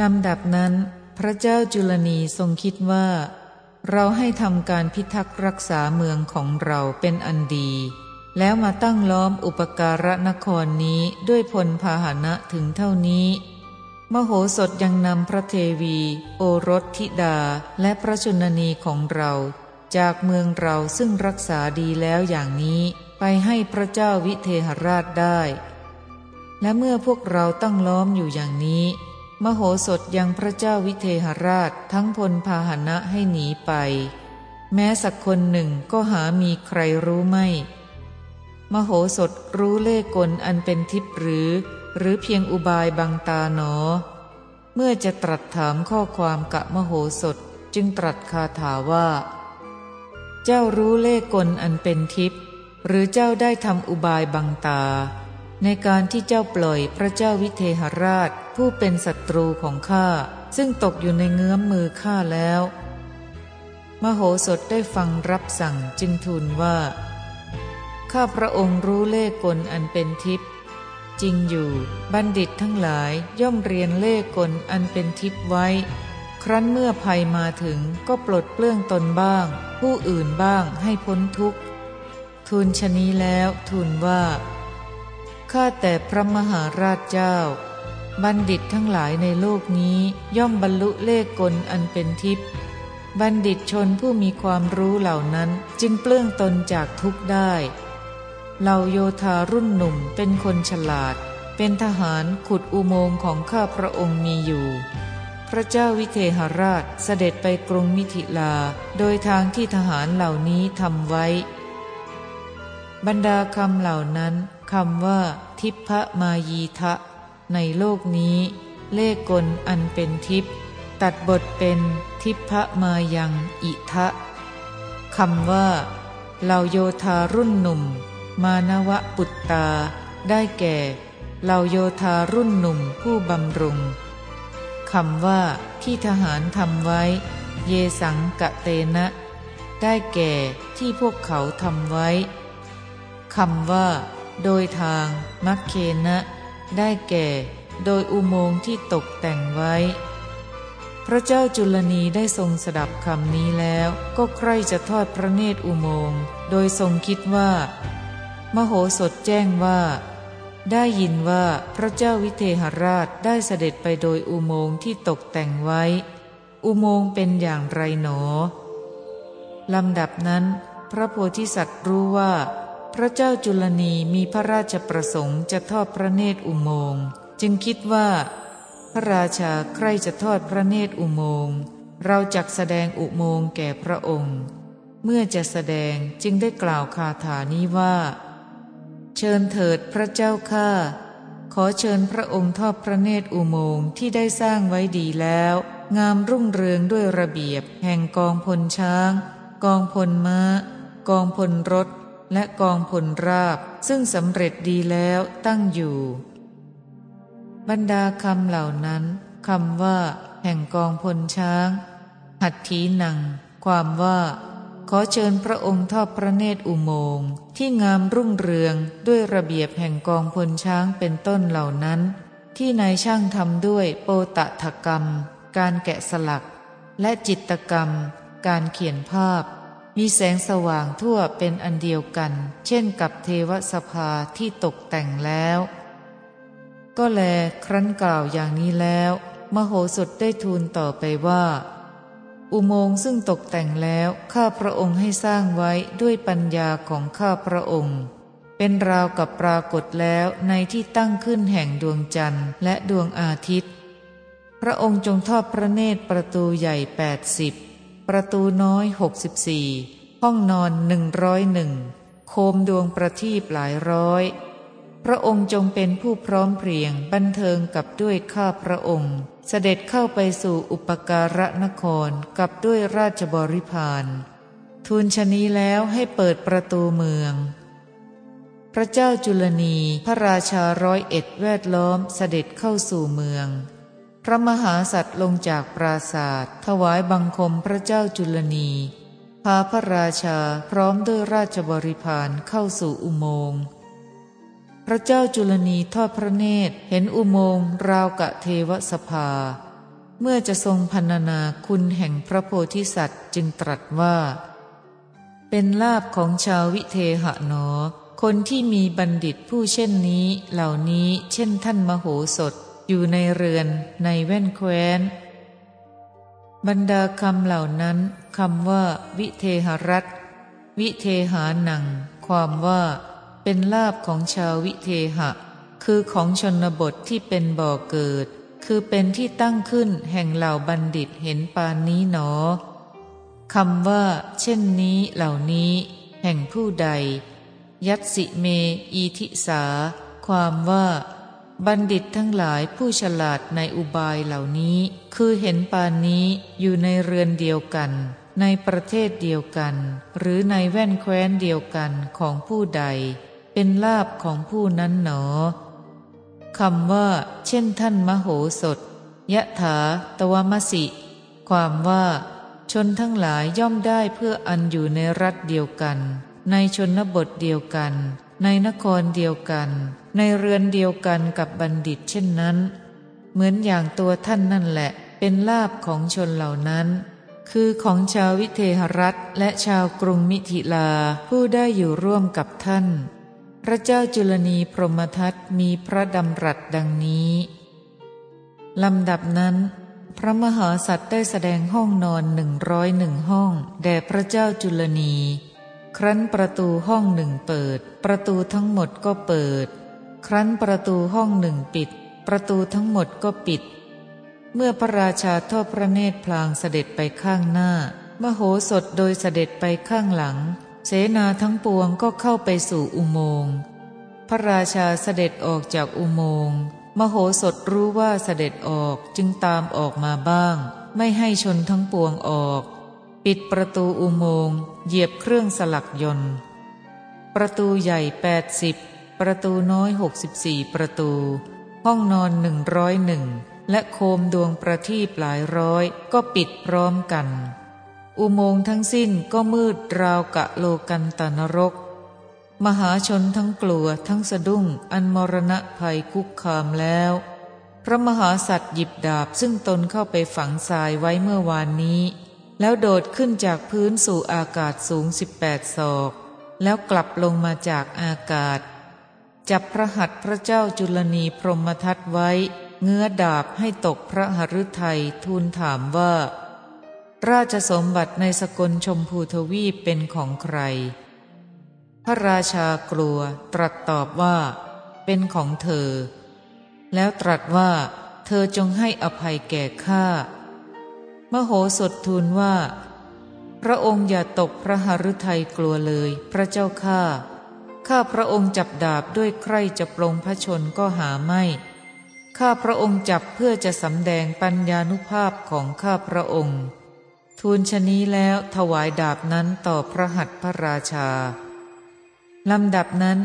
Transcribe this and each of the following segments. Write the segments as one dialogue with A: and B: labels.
A: ลำดับนั้น พระเจ้าจุลนีทรงคิดว่า เราให้ทำการพิทักษ์รักษาเมืองของเราเป็นอันดี แล้วมาตั้งล้อมอุปการะนครนี้ด้วยพลพาหนะถึงเท่านี้ มโหสถยังนำพระเทวี โอรสธิดาและพระชนนีของเราจากเมืองเราซึ่งรักษาดีแล้วอย่างนี้ไปให้พระเจ้าวิเทหราชได้ และเมื่อพวกเราตั้งล้อมอยู่อย่างนี้ มโหสถยังพระเจ้าวิเทหราชทั้งพลพาหนะให้หนีไป แม้สักคนหนึ่งก็หามีใครรู้ไม่ มโหสถรู้เล่กลอันเป็นทิพหรือ หรือเพียงอุบายบังตาหนอ เมื่อจะตรัสถามข้อความกะมโหสถจึงตรัสคาถาว่า เจ้ารู้เล่กลอันเป็นทิพย์หรือเจ้าได้ทำอุบายบังตา ในการที่เจ้าปล่อยพระเจ้าวิเทหราชผู้เป็นศัตรูของข้า ซึ่งตกอยู่ในเงื้อมมือข้าแล้ว มโหสถได้ฟังรับสั่งจึงทูลว่า ข้าพระองค์รู้เลขกลอันเป็นทิพย์จริงอยู่บัณฑิตทั้งหลายย่อมเรียนเลขกลอันเป็นทิพย์ไว้ ครั้นเมื่อภัยมาถึงก็ปลดเปลื้องตนบ้าง ผู้อื่นบ้างให้พ้นทุกข์ทูลชนี้แล้วทูลว่า ข้าแต่พระมหาราชเจ้า บัณฑิตทั้งหลายในโลกนี้ย่อมบรรลุเลขกลอันเป็นทิพย์บัณฑิตชนผู้มีความรู้เหล่านั้นจึงเปลื้องตนจากทุกข์ได้เหล่าโยธารุ่นหนุ่มเป็นคนฉลาด เป็นทหารขุดอุโมงค์ของข้าพระองค์มีอยู่ พระเจ้าวิเทหราชเสด็จไปกรุงมิถิลา โดยทางที่ทหารเหล่านี้ทำไว้ บรรดาคำเหล่านั้น คำว่า ทิพมายีทะ ในโลกนี้ เลขกลอันเป็นทิพตัดบทเป็นทิพมายังอิทะคำว่าเหล่าโยธารุ่นหนุ่ม มานวะปุตตา ได้แก่เหล่าโยธารุ่นหนุ่มผู้บำรุงคำว่าที่ทหารทำไว้ เยสังกะเตนะ ได้แก่ที่พวกเขาทำไว้คำว่า โดยทางมักเคนะ ได้แก่ โดยอุโมงค์ที่ตกแต่งไว้ พระเจ้าจุลนีได้ทรงสดับคำนี้แล้ว ก็ใคร่จะทอดพระเนตรอุโมงค์ โดยทรงคิดว่า มโหสถแจ้งว่า ได้ยินว่าพระเจ้าวิเทหราชได้เสด็จไปโดยอุโมงค์ที่ตกแต่งไว้ อุโมงค์เป็นอย่างไรหนอลำดับนั้น พระโพธิสัตว์รู้ว่า พระเจ้าจุลนีมีพระราชประสงค์จะทอดพระเนตรอุโมงค์ จึงคิดว่า พระราชาใครจะทอดพระเนตรอุโมงค์เราจักแสดงอุโมงค์แก่พระองค์ เมื่อจะแสดงจึงได้กล่าวคาถานี้ว่า เชิญเถิดพระเจ้าข้าขอเชิญพระองค์ทอดพระเนตรอุโมงค์ที่ได้สร้างไว้ดีแล้ว งามรุ่งเรืองด้วยระเบียบ แห่งกองพลช้าง กองพลม้า กองพลรถ และกองพลราบซึ่งสำเร็จดีแล้วตั้งอยู่ บรรดาคำเหล่านั้นคำว่า แห่งกองพลช้าง หัตถีหนัง ความว่า ขอเชิญพระองค์ทอดพระเนตรอุโมงค์ที่งามรุ่งเรืองด้วยระเบียบแห่งกองพลช้างเป็นต้นเหล่านั้น ที่นายช่างทำด้วยโปตะถกรรม การแกะสลัก และจิตกรรม การเขียนภาพ มีแสงสว่างทั่วเป็นอันเดียวกัน เช่นกับเทวสภาที่ตกแต่งแล้ว ก็แลครั้นกล่าวอย่างนี้แล้ว มโหสถได้ทูลต่อไปว่า อุโมงค์ซึ่งตกแต่งแล้วข้าพระองค์ให้สร้างไว้ด้วยปัญญาของข้าพระองค์ เป็นราวกับปรากฏแล้วในที่ตั้งขึ้นแห่งดวงจันทร์และดวงอาทิตย์ พระองค์จงทอดพระเนตรประตูใหญ่แปดสิบประตูน้อยหกสิบสี่ ห้องนอนหนึ่งร้อยหนึ่งโคมดวงประทีปหลายร้อย พระองค์จงเป็นผู้พร้อมเพรียงบันเทิงกับด้วยข้าพระองค์ เสด็จเข้าไปสู่อุปการะนครกับด้วยราชบริพารทูลชนีแล้วให้เปิดประตูเมือง พระเจ้าจุลนีพระราชาร้อยเอ็ดแวดล้อมเสด็จเข้าสู่เมือง พระมหาสัตว์ลงจากปราศาสตร์ถวายบังคมพระเจ้าจุลนี พาพระราชาพร้อมด้วยราชบริพารเข้าสู่อุโมงค์ พระเจ้าจุลนีทอดพระเนตรเห็นอุโมงค์ราวกะเทวสภา เมื่อจะทรงพรรณนาคุณแห่งพระโพธิสัตว์จึงตรัสว่า เป็นลาบของชาววิเทหะหนอ คนที่มีบัณฑิตผู้เช่นนี้เหล่านี้เช่นท่านมโหสถอยู่ในเรือนในแว่นแคว้น บรรดาคำเหล่านั้นคำว่า วิเทหรัตวิเทหานัง ความว่า เป็นลาบของชาววิเทหะ คือของชนบทที่เป็นบ่อเกิด คือเป็นที่ตั้งขึ้นแห่งเหล่าบัณฑิตเห็นปานนี้หนอคำว่า เช่นนี้เหล่านี้ แห่งผู้ใด ยัตสิเม อีทิสา ความว่า บัณฑิตทั้งหลายผู้ฉลาดในอุบายเหล่านี้ คือเห็นปานนี้อยู่ในเรือนเดียวกัน ในประเทศเดียวกัน หรือในแว่นแคว้นเดียวกันของผู้ใด เป็นลาบของผู้นั้นหนอคำว่า เช่นท่านมโหสถยะถาตวมสิ ความว่า ชนทั้งหลายย่อมได้เพื่ออันอยู่ในรัฐเดียวกัน ในชนบทเดียวกัน ในนครเดียวกัน ในเรือนเดียวกันกับบัณฑิตเช่นนั้น เหมือนอย่างตัวท่านนั่นแหละ เป็นลาบของชนเหล่านั้น คือของชาววิเทหรัฐและชาวกรุงมิถิลาผู้ได้อยู่ร่วมกับท่าน พระเจ้าจุลนีพรหมทัตมีพระดำรัสดังนี้ลำดับนั้น พระมหาสัตว์ได้แสดงห้องนอนหนึ่งร้อยหนึ่งห้อง แด่พระเจ้าจุลนี ครั้นประตูห้องหนึ่งเปิด ประตูทั้งหมดก็เปิด ครั้นประตูห้องหนึ่งปิด ประตูทั้งหมดก็ปิด เมื่อพระราชาทอดพระเนตรพลางเสด็จไปข้างหน้า มโหสถโดยเสด็จไปข้างหลัง เสนาทั้งปวงก็เข้าไปสู่อุโมงค์พระราชาเสด็จออกจากอุโมงค์มโหสถรู้ว่าเสด็จออกจึงตามออกมาบ้าง ไม่ให้ชนทั้งปวงออก ปิดประตูอุโมงค์เหยียบเครื่องสลักยนต์ ประตูใหญ่แปดสิบประตูน้อยหกสิบสี่ประตู ห้องนอนหนึ่งร้อยหนึ่งและโคมดวงประทีปหลายร้อยก็ปิดพร้อมกัน อุโมงค์ทั้งสิ้นก็มืดราวกะโลกันตนรก มหาชนทั้งกลัวทั้งสะดุ้งอันมรณะภัยคุกคามแล้วพระมหาสัตว์หยิบดาบซึ่งตนเข้าไปฝังทรายไว้เมื่อวานนี้ แล้วโดดขึ้นจากพื้นสู่อากาศสูงสิบแปดศอก แล้วกลับลงมาจากอากาศ จับพระหัตถ์พระเจ้าจุลนีพรหมทัตไว้ เงื้อดาบให้ตกพระหฤทัยทูลถามว่า ราชสมบัติในสกลชมพูทวีปเป็นของใคร พระราชากลัวตรัสตอบว่า เป็นของเธอ แล้วตรัสว่า เธอจงให้อภัยแก่ข้า มโหสถทูลว่า พระองค์อย่าตกพระหฤทัยกลัวเลย พระเจ้าข้าข้าพระองค์จับดาบด้วยใครจะปลงพระชนก็หาไม่ ข้าพระองค์จับเพื่อจะสำแดงปัญญานุภาพของข้าพระองค์ ทูลชนี้แล้วถวายดาบนั้นต่อพระหัตถ์พระราชาลำดับนั้น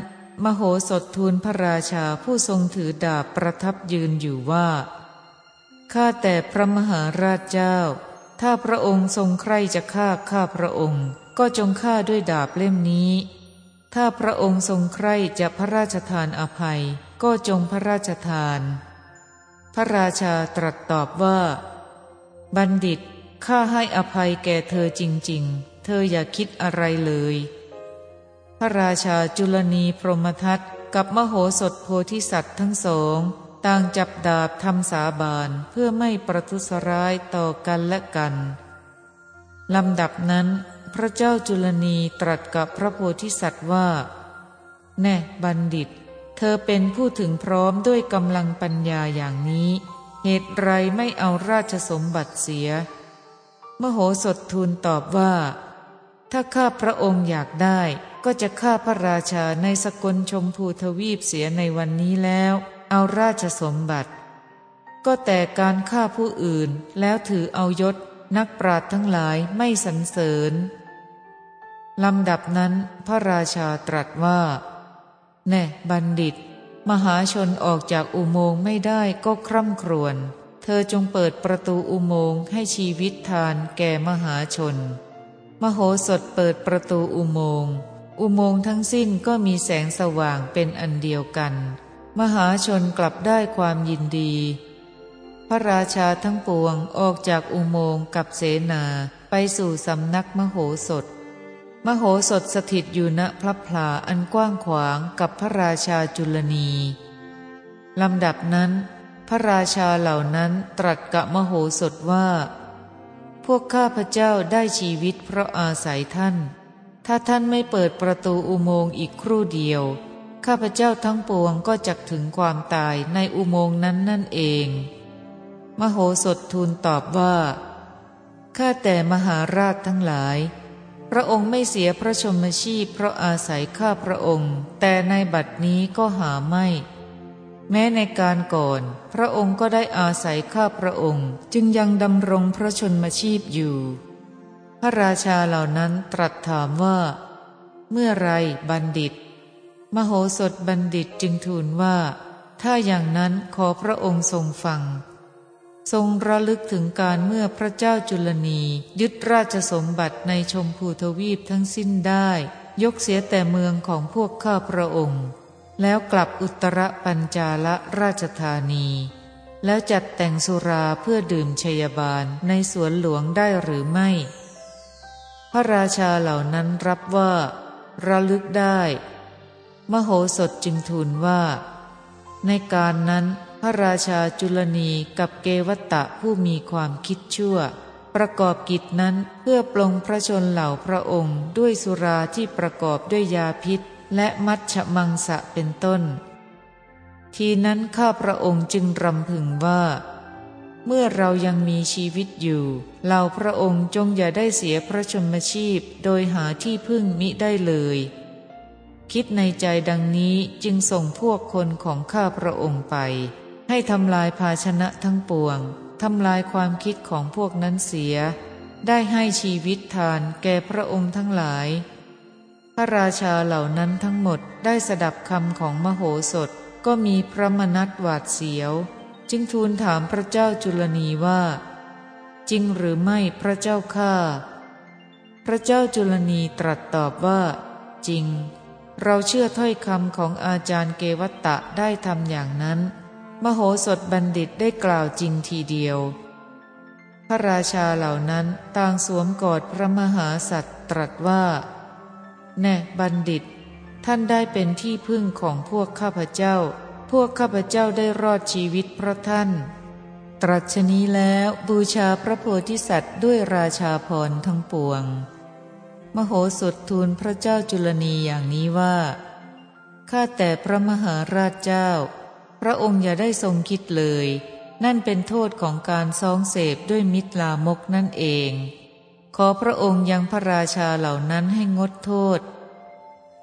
A: มโหสถทูลพระราชาผู้ทรงถือดาบประทับยืนอยู่ว่า ข้าแต่พระมหาราชเจ้า ถ้าพระองค์ทรงใครจะฆ่าข้าพระองค์ ก็จงฆ่าด้วยดาบเล่มนี้ ถ้าพระองค์ทรงใคร่จะพระราชทานอภัย ก็จงพระราชทาน พระราชาตรัสตอบว่า บัณฑิตข้าให้อภัยแก่เธอจริง ๆ เธออย่าคิดอะไรเลย พระราชาจุลนีพรหมทัตกับมโหสถโพธิสัตว์ทั้งสอง ต่างจับดาบทำสาบานเพื่อไม่ประทุษร้ายต่อกันและกันลำดับนั้น พระเจ้าจุลนีตรัสกับพระโพธิสัตว์ว่า แน่บัณฑิต เธอเป็นผู้ถึงพร้อมด้วยกำลังปัญญาอย่างนี้ เหตุไรไม่เอาราชสมบัติเสีย มโหสถทูลตอบว่า ถ้าข้าพระองค์อยากได้ก็จะฆ่าพระราชาในสกลชมพูทวีปเสียในวันนี้แล้ว เอาราชสมบัติ ก็แต่การฆ่าผู้อื่นแล้วถือเอายศนักปราดทั้งหลายไม่สรรเสริญลำดับนั้นพระราชาตรัสว่า แน่บัณฑิต มหาชนออกจากอุโมงค์ไม่ได้ก็คร่ำครวญ เธอจงเปิดประตูอุโมงค์ให้ชีวิตทานแก่มหาชน มโหสถเปิดประตูอุโมงค์ อุโมงค์ทั้งสิ้นก็มีแสงสว่างเป็นอันเดียวกัน มหาชนกลับได้ความยินดี พระราชาทั้งปวงออกจากอุโมงค์กับเสนาไปสู่สำนักมโหสถ มโหสถสถิตอยู่ณพระพลาอันกว้างขวางกับพระราชาจุลนีลำดับนั้น พระราชาเหล่านั้นตรัสกับมโหสถว่า พวกข้าพเจ้าได้ชีวิตเพราะอาศัยท่าน ถ้าท่านไม่เปิดประตูอุโมงค์อีกครู่เดียว ข้าพเจ้าทั้งปวงก็จะถึงความตายในอุโมงค์นั้นนั่นเอง มโหสถทูลตอบว่า ข้าแต่มหาราชทั้งหลาย พระองค์ไม่เสียพระชนมชีพเพราะอาศัยข้าพระองค์ แต่ในบัดนี้ก็หาไม่ แม้ในการก่อน พระองค์ก็ได้อาศัยข้าพระองค์ จึงยังดำรงพระชนมชีพอยู่ พระราชาเหล่านั้นตรัสถามว่า เมื่อไรบัณฑิต มโหสถบัณฑิตจึงทูลว่า ถ้าอย่างนั้นขอพระองค์ทรงฟัง ทรงระลึกถึงการเมื่อพระเจ้าจุลนียึดราชสมบัติในชมพูทวีปทั้งสิ้นได้ ยกเสียแต่เมืองของพวกข้าพระองค์ แล้วกลับอุตรปัญจาละราชธานี แล้วจัดแต่งสุราเพื่อดื่มชยบาลในสวนหลวงได้หรือไม่ พระราชาเหล่านั้นรับว่า ระลึกได้ มโหสถจึงทูลว่า ในการนั้นพระราชาจุลนีกับเกวัตตะผู้มีความคิดชั่ว ประกอบกิจนั้นเพื่อปลงพระชนเหล่าพระองค์ด้วยสุราที่ประกอบด้วยยาพิษ และมัชฌมังสะเป็นต้น ทีนั้นข้าพระองค์จึงรำพึงว่า เมื่อเรายังมีชีวิตอยู่เหล่าพระองค์จงอย่าได้เสียพระชนมชีพโดยหาที่พึ่งมิได้เลย คิดในใจดังนี้จึงส่งพวกคนของข้าพระองค์ไป ให้ทำลายภาชนะทั้งปวงทำลายความคิดของพวกนั้นเสีย ได้ให้ชีวิตทานแก่พระองค์ทั้งหลาย พระราชาเหล่านั้นทั้งหมดได้สดับคำของมโหสถก็มีพระมนัตหวาดเสียว จึงทูลถามพระเจ้าจุลนีว่า จริงหรือไม่พระเจ้าข้าพระเจ้าจุลนีตรัสตอบว่า จริง เราเชื่อถ้อยคำของอาจารย์เกวัตตะได้ทำอย่างนั้น มโหสถบัณฑิตได้กล่าวจริงทีเดียว พระราชาเหล่านั้นต่างสวมกอดพระมหาสัตว์ตรัสว่า แน่บัณฑิต ท่านได้เป็นที่พึ่งของพวกข้าพเจ้า พวกข้าพเจ้าได้รอดชีวิตเพราะท่าน ตรัสนี้แล้วบูชาพระโพธิสัตว์ด้วยราชาพรทั้งปวง มโหสถทูลพระเจ้าจุลนีอย่างนี้ว่า ข้าแต่พระมหาราชเจ้า พระองค์อย่าได้ทรงคิดเลย นั่นเป็นโทษของการซองเสพด้วยมิตรลามกนั่นเอง ขอพระองค์ยังพระราชาเหล่านั้นให้งดโทษ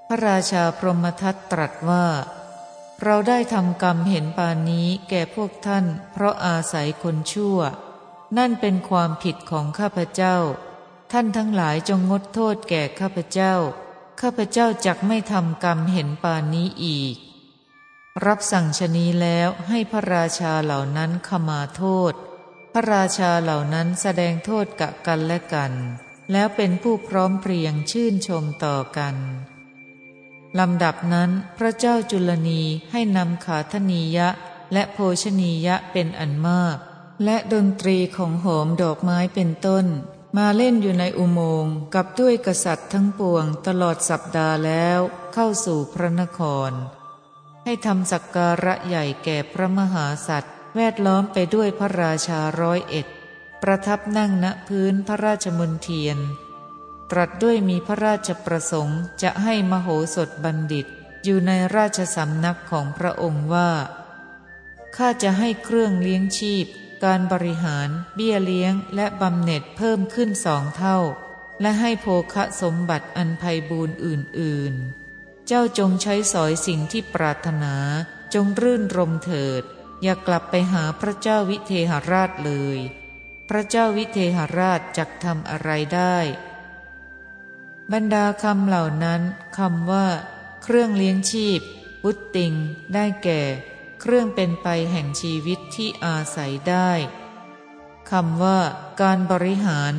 A: พระราชาพรหมทัตตรัสว่า เราได้ทำกรรมเห็นปานนี้แก่พวกท่าน เพราะอาศัยคนชั่ว นั่นเป็นความผิดของข้าพเจ้า ท่านทั้งหลายจงงดโทษแก่ข้าพเจ้า ข้าพเจ้าจักไม่ทำกรรมเห็นปานนี้อีก รับสั่งชนีแล้วให้พระราชาเหล่านั้นขมาโทษ พระราชาเหล่านั้นแสดงโทษกะกันและกัน แล้วเป็นผู้พร้อมเพรียงชื่นชมต่อกันลำดับนั้นพระเจ้าจุลนีให้นำขาธนียะและโภชนียะเป็นอันมาก และดนตรีของหอมดอกไม้เป็นต้น มาเล่นอยู่ในอุโมงค์กับด้วยกษัตริย์ทั้งปวงตลอดสัปดาห์แล้วเข้าสู่พระนคร ให้ทำสักการะใหญ่แก่พระมหาสัตว์แวดล้อมไปด้วยพระราชาร้อยเอ็ด ประทับนั่งณพื้นพระราชมนเทียน ตรัสด้วยมีพระราชประสงค์จะให้มโหสถบัณฑิตอยู่ในราชสำนักของพระองค์ว่าข้าจะให้เครื่องเลี้ยงชีพ การบริหารเบี้ยเลี้ยงและบำเหน็จเพิ่มขึ้นสองเท่า และให้โภคะสมบัติอันไพบูรณ์อื่น ๆ เจ้าจงใช้สอยสิ่งที่ปรารถนาจงรื่นรมเถิด อย่ากลับไปหาพระเจ้าวิเทหราชเลย พระเจ้าวิเทหราชจักทำอะไรได้ บรรดาคำเหล่านั้นคำว่า เครื่องเลี้ยงชีพวุตติง ได้แก่ เครื่องเป็นไปแห่งชีวิตที่อาศัยได้คำว่า การบริหาร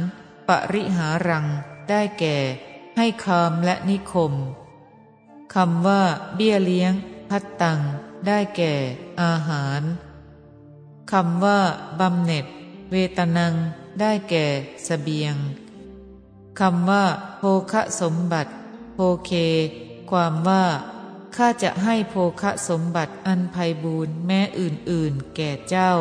A: ปริหารัง ได้แก่ ให้คามและนิคมคำว่า เบี้ยเลี้ยง พัดตัง ได้แก่ อาหารคำว่าบำเหน็จ เวตนัง ได้แก่สเสบียงคำว่าโภคสมบัติโภเค ความว่า ข้าจะให้โภคสมบัติอันไพบูรณ์แม้อื่นๆ แก่เจ้า